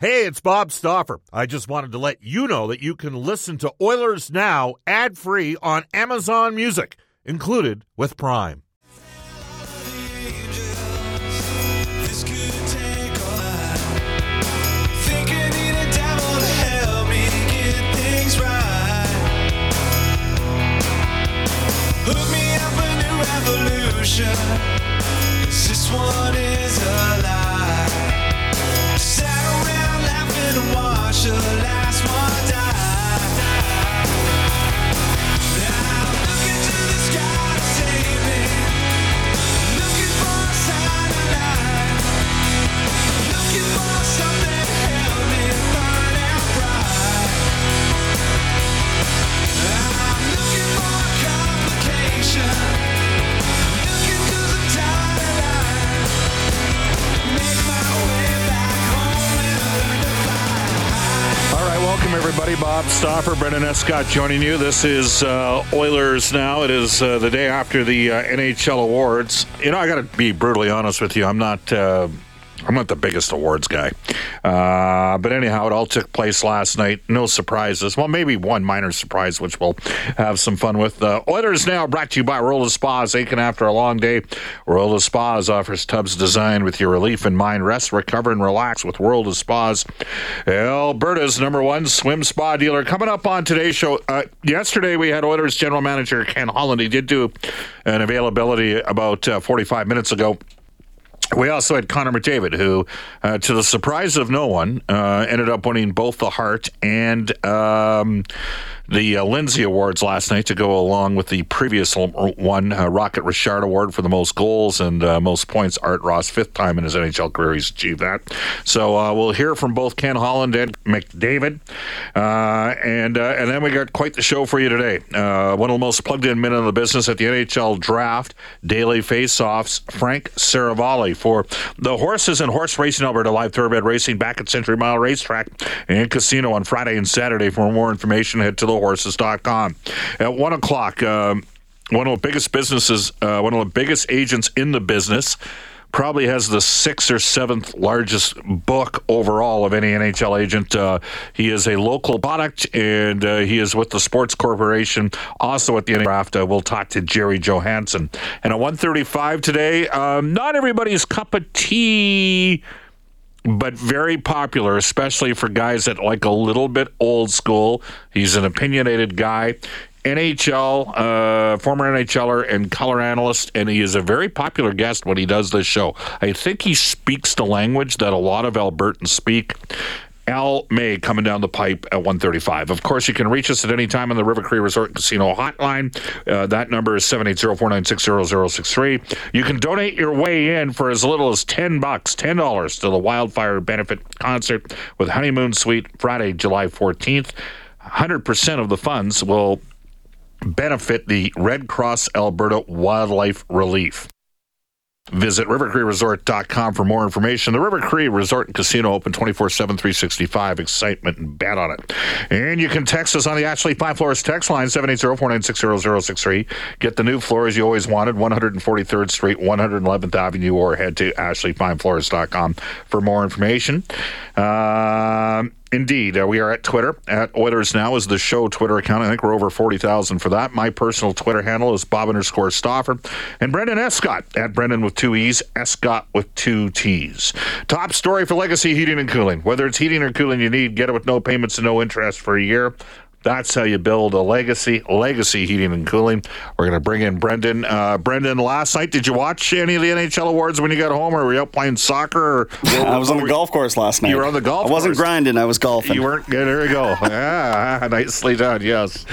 Hey, it's Bob Stauffer. I just wanted to let you know that you can listen to Oilers Now ad free on Amazon Music, included with Prime. Hook me up a new revolution. 'cause this one is watched the last one die. Stauffer, Brendan Escott joining you. This is uh, Oilers now. It is uh, the day after the uh, NHL awards. You know, I got to be brutally honest with you. I'm not. I'm not the biggest awards guy, uh, but anyhow, it all took place last night. No surprises. Well, maybe one minor surprise, which we'll have some fun with. Uh, Oilers now brought to you by Rolla Spas. Aching after a long day, Rolla Spas offers tubs designed with your relief in mind. Rest, recover, and relax with World of Spas. Alberta's number one swim spa dealer. Coming up on today's show. Uh, yesterday, we had Oilers general manager Ken Holland. He did do an availability about uh, 45 minutes ago. We also had Connor McDavid, who, uh, to the surprise of no one, uh, ended up winning both the Hart and um, the uh, Lindsay Awards last night to go along with the previous one, uh, Rocket Richard Award for the most goals and uh, most points. Art Ross, fifth time in his NHL career, he's achieved that. So uh, we'll hear from both Ken Holland and McDavid, uh, and uh, and then we got quite the show for you today. One of the most plugged-in men in the business at the NHL Draft Daily Face-Offs, Frank Seravalli for the Horses and Horse Racing Alberta Live Thoroughbred Racing back at Century Mile Racetrack and Casino on Friday and Saturday. For more information, head to thehorses.com. At one o'clock. Um, one of the biggest businesses, uh, one of the biggest agents in the business, probably has the sixth or seventh largest book overall of any NHL agent. Uh, he is a local product, and uh, he is with the Sports Corporation, also at the draft. Uh, we'll talk to Gerry Johannson. And at 135 today, um, not everybody's cup of tea but very popular, especially for guys that like a little bit old school. He's an opinionated guy. NHL, uh, former NHLer and color analyst, and he is a very popular guest when he does this show. I think he speaks the language that a lot of Albertans speak. Al May coming down the pipe at 135. Of course, you can reach us at any time on the River Cree Resort Casino hotline. Uh, that number is 780-496-0063. You can donate your way in for as little as 10 bucks, $10 to the Wildfire Benefit Concert with Honeymoon Suite Friday, July 14th. 100% of the funds will benefit the Red Cross Alberta Wildlife Relief. Visit rivercreeresort.com for more information. The River Cree Resort and Casino open 24 7, 365. Excitement and bet on it. And you can text us on the Ashley Fine Floors text line 780 496 0063. Get the new floors you always wanted 143rd Street, 111th Avenue, or head to ashleyfinefloors.com for more information. Um, Indeed, uh, we are at Twitter at Oilers Now is the show Twitter account. I think we're over forty thousand for that. My personal Twitter handle is Bob underscore Stauffer, and Brendan Escott at Brendan with two e's, Escott with two t's. Top story for Legacy Heating and Cooling. Whether it's heating or cooling you need, get it with no payments and no interest for a year. That's how you build a legacy. Legacy Heating and Cooling. We're going to bring in Brendan. Uh, Brendan, last night, did you watch any of the NHL awards when you got home, or were you out playing soccer? Or, I was on the golf course last night. You were on the golf I wasn't course. grinding, I was golfing. You weren't good. There you go. yeah, nicely done. Yes.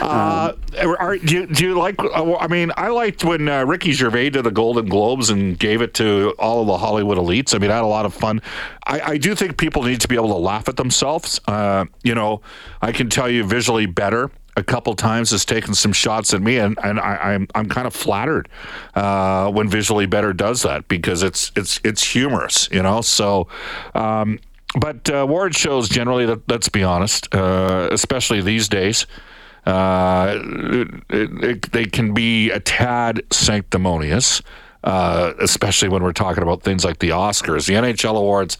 Uh, are, do, you, do you like? uh, I mean, I liked when uh, Ricky Gervais did the Golden Globes and gave it to all of the Hollywood elites. I mean, I had a lot of fun. I, I do think people need to be able to laugh at themselves. Uh, you know, I can tell you visually better. A couple times has taken some shots at me, and, and I, I'm I'm kind of flattered uh, when visually better does that because it's it's it's humorous, you know. So, um, but uh, award shows generally, let, let's be honest, uh, especially these days, uh, it, it, they can be a tad sanctimonious, uh, especially when we're talking about things like the Oscars, the NHL awards.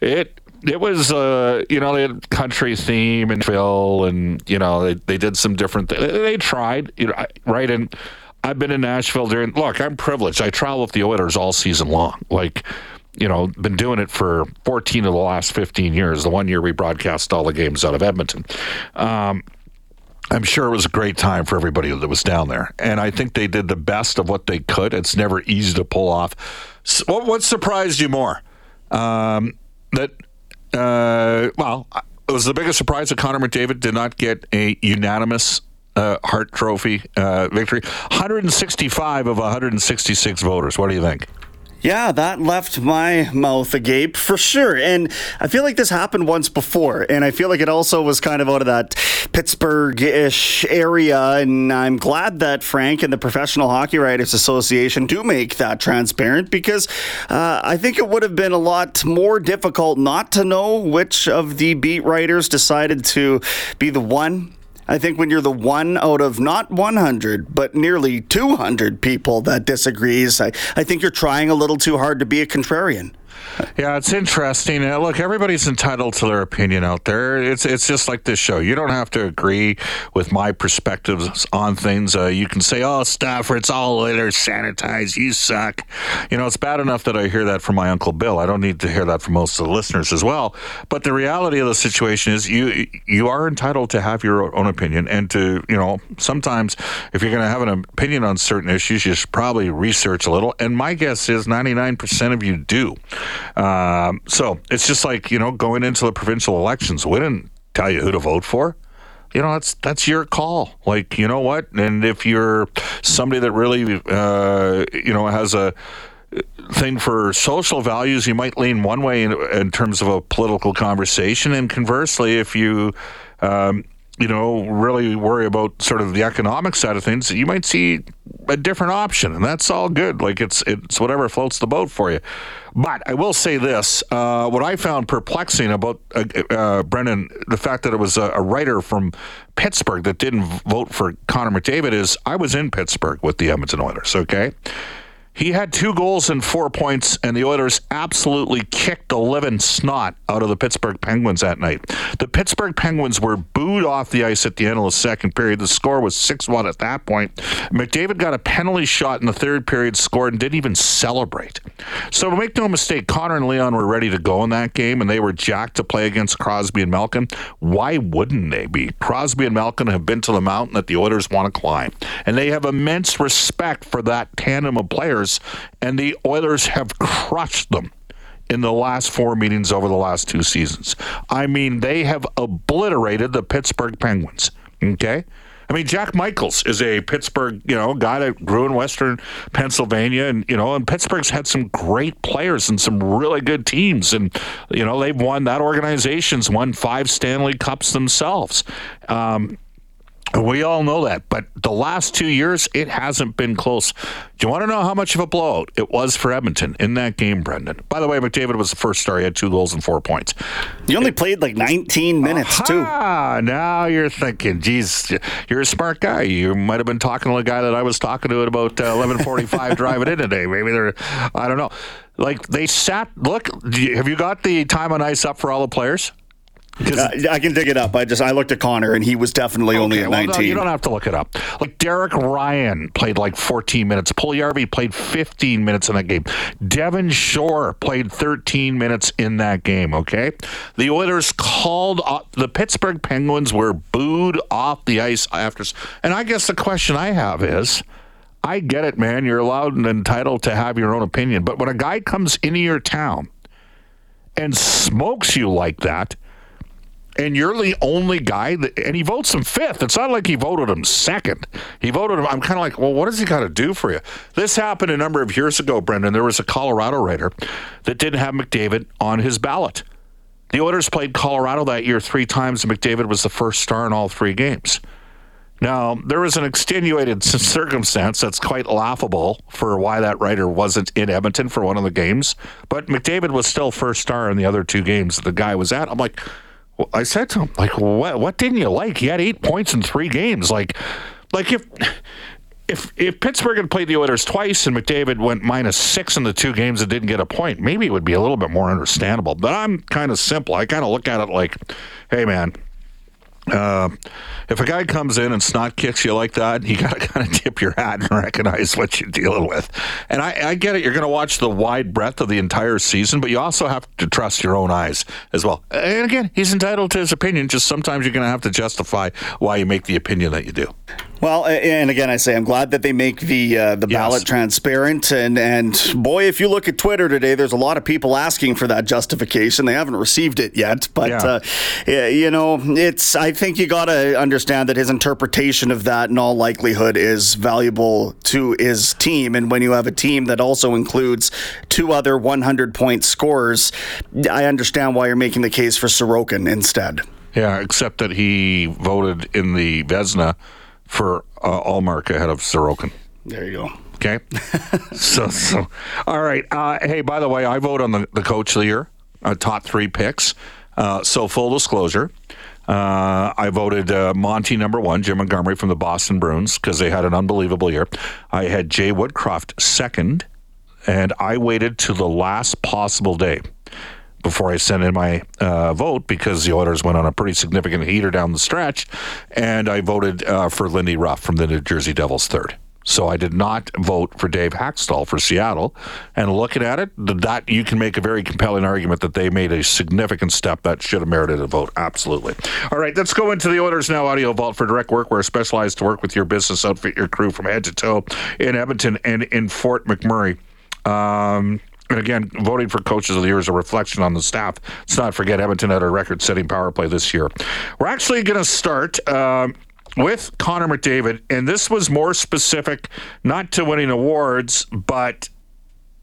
It it was uh, you know they had country theme and Phil and you know they, they did some different th- they tried you know right and I've been in Nashville during look I'm privileged I travel with the Oilers all season long like you know been doing it for 14 of the last 15 years the one year we broadcast all the games out of Edmonton um, I'm sure it was a great time for everybody that was down there, and I think they did the best of what they could. It's never easy to pull off. What, what surprised you more? Um, that uh, well, it was the biggest surprise that Connor McDavid did not get a unanimous uh, Hart Trophy uh, victory. 165 of 166 voters. What do you think? Yeah, that left my mouth agape for sure. And I feel like this happened once before. And I feel like it also was kind of out of that Pittsburgh ish area. And I'm glad that Frank and the Professional Hockey Writers Association do make that transparent because uh, I think it would have been a lot more difficult not to know which of the beat writers decided to be the one I think when you're the one out of not 100, but nearly 200 people that disagrees, I, I think you're trying a little too hard to be a contrarian. Yeah, it's interesting. Uh, look, everybody's entitled to their opinion out there. It's it's just like this show. You don't have to agree with my perspectives on things. Uh, you can say, "Oh, Stauffer, it's all Oilers sanitized. You suck." You know, it's bad enough that I hear that from my uncle Bill. I don't need to hear that from most of the listeners as well. But the reality of the situation is, you you are entitled to have your own opinion, and to you know, sometimes if you're going to have an opinion on certain issues, you should probably research a little. And my guess is 99% of you do. Um, so it's just like you know going into the provincial elections. We didn't tell you who to vote for. You know that's that's your call. Like you know what, and if you're somebody that really uh, you know has a thing for social values, you might lean one way in, in terms of a political conversation, and conversely, if you um, you know really worry about sort of the economic side of things, you might see a different option, and that's all good. Like it's it's whatever floats the boat for you. But I will say this: uh, what I found perplexing about uh, uh, Brendan, the fact that it was a, a writer from Pittsburgh that didn't vote for Connor McDavid is I was in Pittsburgh with the Edmonton Oilers. Okay. He had two goals and four points, and the Oilers absolutely kicked the living snot out of the Pittsburgh Penguins that night. The Pittsburgh Penguins were booed off the ice at the end of the second period. The score was 6 1 at that point. McDavid got a penalty shot in the third period, scored, and didn't even celebrate. So, make no mistake, Connor and Leon were ready to go in that game, and they were jacked to play against Crosby and Malkin. Why wouldn't they be? Crosby and Malkin have been to the mountain that the Oilers want to climb, and they have immense respect for that tandem of players, and the Oilers have crushed them in the last four meetings over the last two seasons. I mean, they have obliterated the Pittsburgh Penguins. Okay? I mean, Jack Michaels is a Pittsburgh, you know, guy that grew in Western Pennsylvania, and you know, and Pittsburgh's had some great players and some really good teams, and you know, they've won. That organization's won five Stanley Cups themselves. Um, we all know that, but the last two years, it hasn't been close. Do you want to know how much of a blowout it was for Edmonton in that game, Brendan? By the way, McDavid was the first star. He had two goals and four points. You only played like 19 minutes, too. Ah, now you're thinking, geez, you're a smart guy. You might have been talking to a guy that I was talking to at about uh, 11:45 driving in today. Maybe they're, I don't know. Like they sat. Look, you- have you got the time on ice up for all the players? Uh, I can dig it up. I just I looked at Connor and he was definitely only at well, no, 19. you don't have to look it up. Like Derek Ryan played like 14 minutes. Puljärvi played 15 minutes in that game. Devin Shore played 13 minutes in that game. Okay, the Oilers called up the Pittsburgh Penguins were booed off the ice after. And I guess the question I have is. I get it, man. You're allowed and entitled to have your own opinion. But when a guy comes into your town and smokes you like that, and you're the only guy that, and he votes him fifth. It's not like he voted him second. He voted him. I'm kind of like, well, what does he got to do for you? This happened a number of years ago, Brendan. There was a Colorado writer that didn't have McDavid on his ballot. The Oilers played Colorado that year three times, and McDavid was the first star in all three games. Now, there was an extenuated circumstance that's quite laughable for why that writer wasn't in Edmonton for one of the games, but McDavid was still first star in the other two games that the guy was at. I'm like, I said to him, like, what, what didn't you like? He had eight points in three games. Like, like if if if Pittsburgh had played the Oilers twice and McDavid went minus six in the two games and didn't get a point, maybe it would be a little bit more understandable. But I'm kind of simple. I kind of look at it like, hey man, uh, if a guy comes in and snot kicks you like that, you got to kind of tip your hat and recognize what you're dealing with. And I, I get it. You're going to watch the wide breadth of the entire season, but you also have to trust your own eyes as well. And again, he's entitled to his opinion. Just sometimes you're going to have to justify why you make the opinion that you do. Well, and again, I say I'm glad that they make the uh, the Yes. ballot transparent. And and boy, if you look at Twitter today, there's a lot of people asking for that justification. They haven't received it yet, but Yeah. uh, yeah, you know, it's. I think you got to understand that his interpretation of that, in all likelihood, is valuable to his team. And when you have a team that also includes two other 100 point scorers, I understand why you're making the case for Sorokin instead. Yeah, except that he voted in the Vezina for uh, Ullmark ahead of Sorokin. There you go. Okay. so, so, all right. Uh, hey, by the way, I vote on the, the coach of the year, uh, top three picks. Uh, so, full disclosure, uh, I voted uh, Monty number one, Jim Montgomery from the Boston Bruins, because they had an unbelievable year. I had Jay Woodcroft second, and I waited to the last possible day before I sent in my uh, vote because the Oilers went on a pretty significant heater down the stretch, and I voted uh, for Lindy Ruff from the New Jersey Devils third. So I did not vote for Dave Hakstol for Seattle. And looking at it, that you can make a very compelling argument that they made a significant step that should have merited a vote. Absolutely. All right, let's go into the Oilers Now Audio Vault for direct workwear specialized to work with your business, outfit your crew from head to toe in Edmonton and in Fort McMurray. Um, and again, voting for coaches of the year is a reflection on the staff. Let's not forget Edmonton had a record-setting power play this year. We're actually going to start um, with Connor McDavid, and this was more specific, not to winning awards, but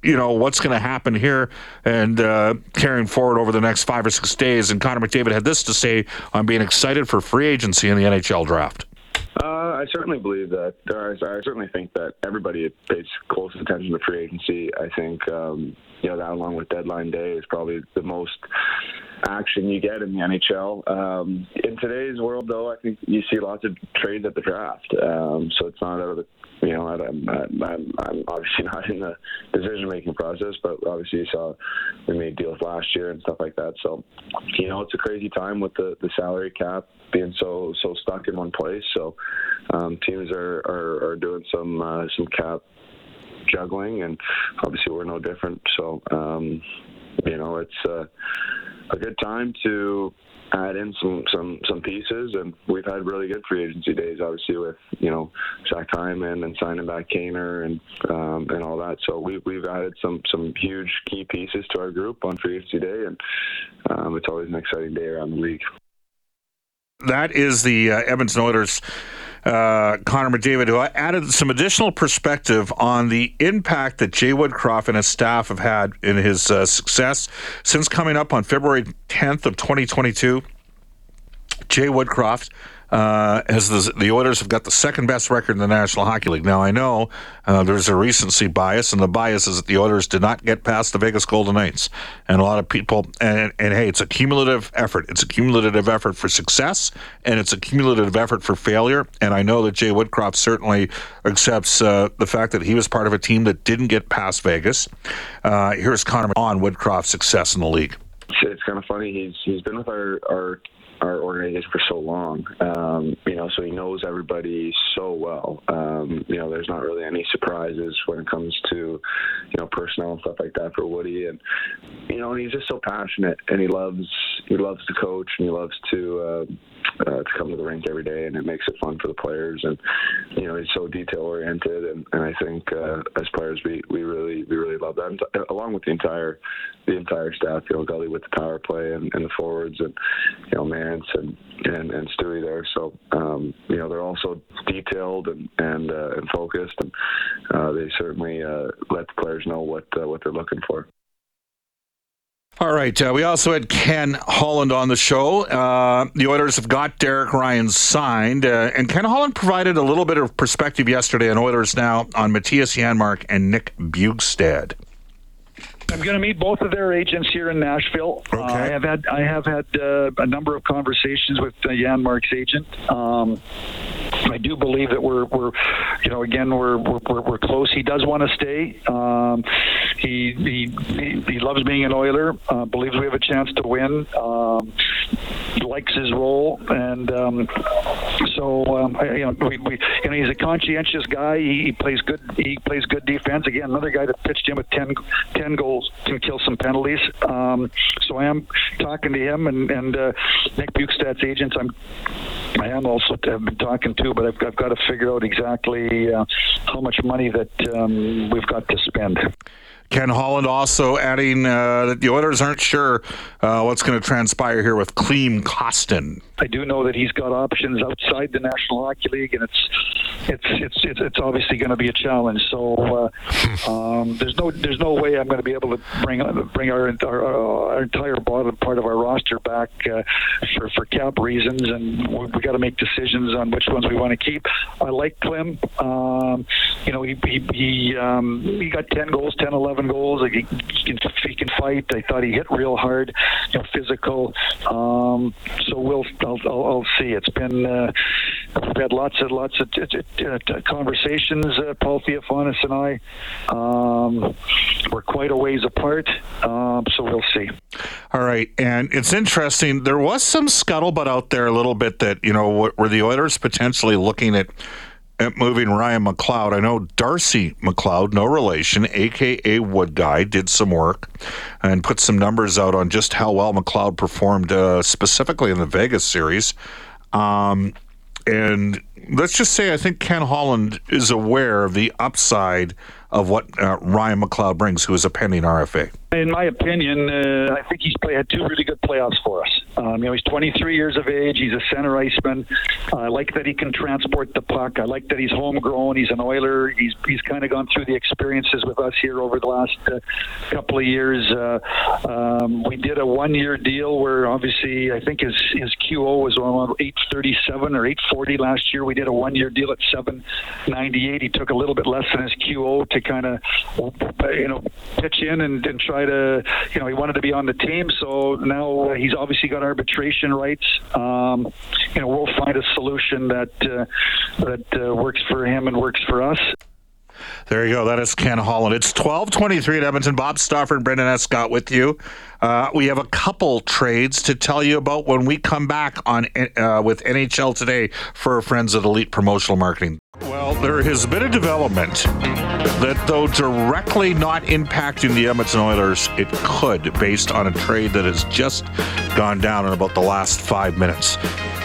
you know what's going to happen here and uh, carrying forward over the next five or six days. And Connor McDavid had this to say on being excited for free agency in the NHL draft. I certainly believe that. There are, I certainly think that everybody pays close attention to free agency. I think um, you know that, along with deadline day, is probably the most action you get in the NHL. Um, in today's world, though, I think you see lots of trades at the draft. Um, so it's not out of the you know, I'm, I'm, I'm, obviously not in the decision-making process, but obviously you saw we made deals last year and stuff like that. So, you know, it's a crazy time with the, the salary cap being so so stuck in one place. So, um, teams are, are, are doing some uh, some cap juggling, and obviously we're no different. So, um, you know, it's uh, a good time to add in some some some pieces, and we've had really good free agency days, obviously with you know Zach Hyman and signing back Kaner and um, and all that. So we've we've added some some huge key pieces to our group on free agency day, and um, it's always an exciting day around the league. That is the uh, Edmonton Oilers. Uh, Connor McDavid, who added some additional perspective on the impact that Jay Woodcroft and his staff have had in his uh, success since coming up on February 10th of 2022. Jay Woodcroft uh, as the, the Oilers have got the second best record in the National Hockey League. Now I know uh, there's a recency bias, and the bias is that the Oilers did not get past the Vegas Golden Knights, and a lot of people. And, and hey, it's a cumulative effort. It's a cumulative effort for success, and it's a cumulative effort for failure. And I know that Jay Woodcroft certainly accepts uh, the fact that he was part of a team that didn't get past Vegas. Uh, here's Connor on Woodcroft's success in the league. It's, kind of funny. He's he's been with our our our organization for so long, um, you know, so he knows everybody so well. Um, you know, there's not really any surprises when it comes to, you know, personnel and stuff like that for Woody, and you know, and he's just so passionate, and he loves he loves to coach, and he loves to uh, uh, to come to the rink every day, and it makes it fun for the players, and you know, he's so detail oriented, and, and I think uh, as players, we, we really we really love that, and, uh, along with the entire the entire staff, you know, Gully with the power play and, and the forwards, and you know, Mance and and, and Stewie there. So um, you know, they're also detailed and and, uh, and focused, and uh, they certainly uh, let the players know what uh, what they're looking for. All right. Uh, we also had Ken Holland on the show. Uh, the Oilers have got Derek Ryan signed, uh, and Ken Holland provided a little bit of perspective yesterday on Oilers Now on Mattias Janmark and Nick Bjugstad. I'm going to meet both of their agents here in Nashville. Uh, I have had I have had uh, a number of conversations with uh, Janmark's agent. Um, I do believe that we're we're you know again we're we're, we're, close. He does want to stay. Um, he, he he loves being an Oiler. Uh, believes we have a chance to win. Um, likes his role, and um, so um, I- you know we, we you know he's a conscientious guy. He, he plays good. He plays good defense. Again, another guy that pitched in with 10, 10 goals can kill some penalties. Um, so I am talking to him and and uh, Nick Bjugstad's agents. I'm I am also have been talking to, but I've, I've got to figure out exactly uh, how much money that um, we've got to spend. Ken Holland also adding uh, that the Oilers aren't sure uh, what's going to transpire here with Klim Kostin. I do know that he's got options outside the National Hockey League, and it's it's it's it's, it's obviously going to be a challenge. So uh, um, there's no there's no way I'm going to be able to bring bring our our, our entire bottom part of our roster back uh, for for cap reasons, and we, we got to make decisions on which ones we want to keep. I like Clem. Um, you know, he he he, um, he got 10 goals, 10, 11 goals. Like he, he can he can fight. I thought he hit real hard, you know, physical. Um, so we'll I'll, I'll, I'll see. It's been uh, we've had lots of lots of t- t- t- conversations. Uh, Paul Theofanous and I um, we're quite a ways apart. Um, so we'll see. All right, and it's interesting. There was some scuttlebutt out there a little bit that you know were the Oilers potentially looking at at moving Ryan McLeod. I know Darcy McLeod, no relation, aka Wood Guy, did some work and put some numbers out on just how well McLeod performed uh, specifically in the Vegas series. Um, and let's just say I think Ken Holland is aware of the upside of what uh, Ryan McLeod brings, who is a pending RFA. In my opinion, uh, I think he's play, had two really good playoffs for us. Um, you know, he's 23 years of age. He's a center iceman. Uh, I like that he can transport the puck. I like that he's homegrown. He's an Oiler. He's he's kind of gone through the experiences with us here over the last uh, couple of years. Uh, um, we did a one-year deal where obviously I think his his QO was around 837 or 840 last year. We did a one-year deal at 798. He took a little bit less than his QO to kind of you know pitch in and, and try to you know he wanted to be on the team. So now uh, he's obviously got arbitration rights. Um, you know we'll find a solution that uh, that uh, works for him and works for us. There you go. That is Ken Holland. It's 1223 at Edmonton. Bob Stauffer, Brendan Escott with you. Uh, we have a couple trades to tell you about when we come back on uh, with NHL Today for friends at Elite Promotional Marketing. Well, there has been a development that, though directly not impacting the Edmonton Oilers, it could, based on a trade that has just gone down in about the last five minutes.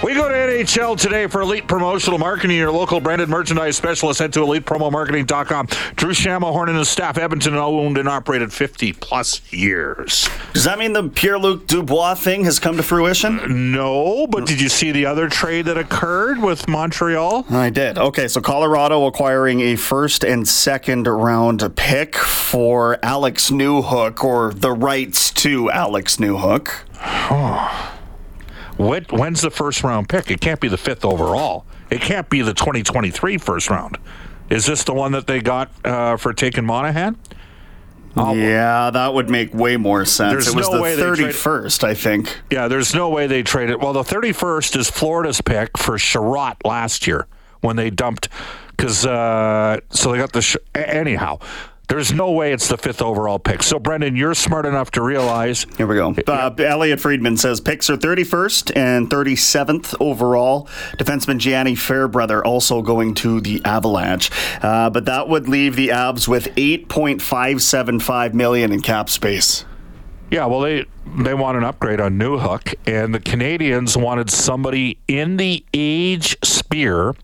We go to NHL today for Elite Promotional Marketing. Your local branded merchandise specialist. Head to elitepromomarketing.com. Drew Shamahorn and his staff, Edmonton, owned and operated 50 plus years. Does that mean the Pierre Luc Dubois thing has come to fruition? Uh, no, but did you see the other trade that occurred with Montreal? I did. Okay, so Colorado acquiring a first and second round pick for Alex Newhook or the rights to Alex Newhook. When, when's the first round pick? It can't be the fifth overall. It can't be the 2023 first round. Is this the one that they got uh, for taking Monahan? yeah, that would make way more sense. It was no the way they trade- 31st, I think. Yeah, there's no way they traded. Well, the 31st is Florida's pick for Chiarot last year when they dumped because uh, so they got the sh- anyhow. There's no way it's the fifth overall pick. So Brendan, you're smart enough to realize Here we go. Uh, Elliot Friedman says picks are 31st and 37th overall. Defenseman Gianni Fairbrother also going to the Avalanche. Uh, but that would leave the Avs with 8.575 million in cap space. Yeah, well, they they want an upgrade on Newhook, and the Canadiens wanted somebody in the age sphere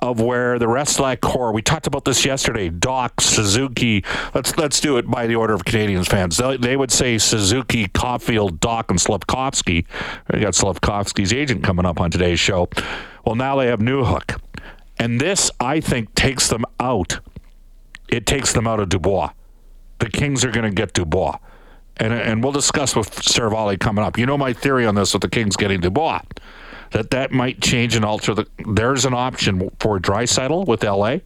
of where the rest that core. We talked about this yesterday. Dach, Suzuki. Let's let's do it by the order of Canadiens fans. They, they would say Suzuki, Caulfield, Dach, and Slavkovsky. We got Slavkovsky's agent coming up on today's show. Well, now they have Newhook, and this I think takes them out. It takes them out of Dubois. The Kings are going to get Dubois and and we'll discuss with Seravalli coming up. You know my theory on this with the Kings getting Dubois, that that might change and alter the. There's an option for Draisaitl with LA,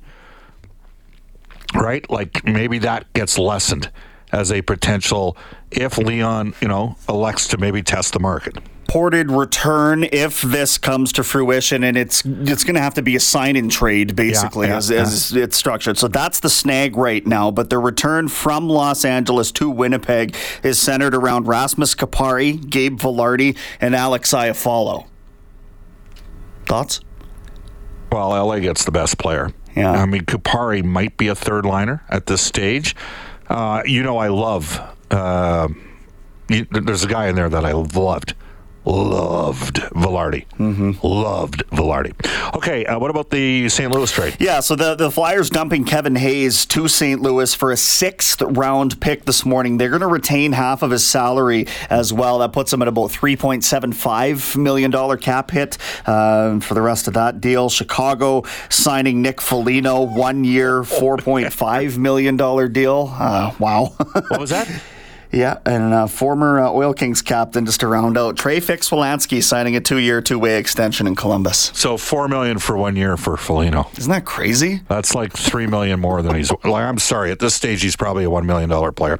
right? Like maybe that gets lessened, as a potential if Leon, you know, elects to maybe test the market. Ported return if this comes to fruition, and it's it's going to have to be a sign and trade basically yeah, as, yeah. as it's structured. So that's the snag right now. But the return from Los Angeles to Winnipeg is centered around Rasmus Kupari, Gabe Vilardi, and Alex Iafallo. Thoughts? Well, LA gets the best player. Yeah. I mean, Kupari might be a third liner at this stage. Uh, you know, I love. Uh, you, there's a guy in there that I loved. Loved Vilardi. Mm-hmm. Loved Vilardi. Okay, uh, what about the St. Louis trade? Yeah, so the, the Flyers dumping Kevin Hayes to St. Louis for a sixth round pick this morning. They're going to retain half of his salary as well. That puts him at about $3.75 million cap hit uh, for the rest of that deal. Chicago signing Nick Foligno, one year, $4.5 million deal. Uh, wow. What was that? Yeah, and uh, former uh, Oil Kings captain just to round out. Trey Fix-Wolansky signing a two-year, two-way extension in Columbus. so four million for one year for Foligno. Isn't that crazy? That's like three million more than he's. Like, I'm sorry, at this stage he's probably a one million dollar player.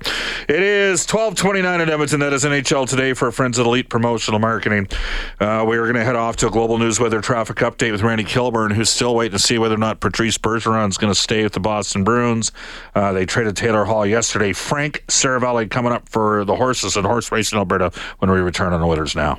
It is 12:29 in Edmonton. That is NHL today for friends at Elite Promotional Marketing. Uh, we are going to head off to a global news weather traffic update with Randy Kilburn, who's still waiting to see whether or not Patrice Bergeron is going to stay with the Boston Bruins. Uh, they traded Taylor Hall yesterday. Frank Seravalli coming up for the horses and horse racing in Alberta when we return on Oilers now.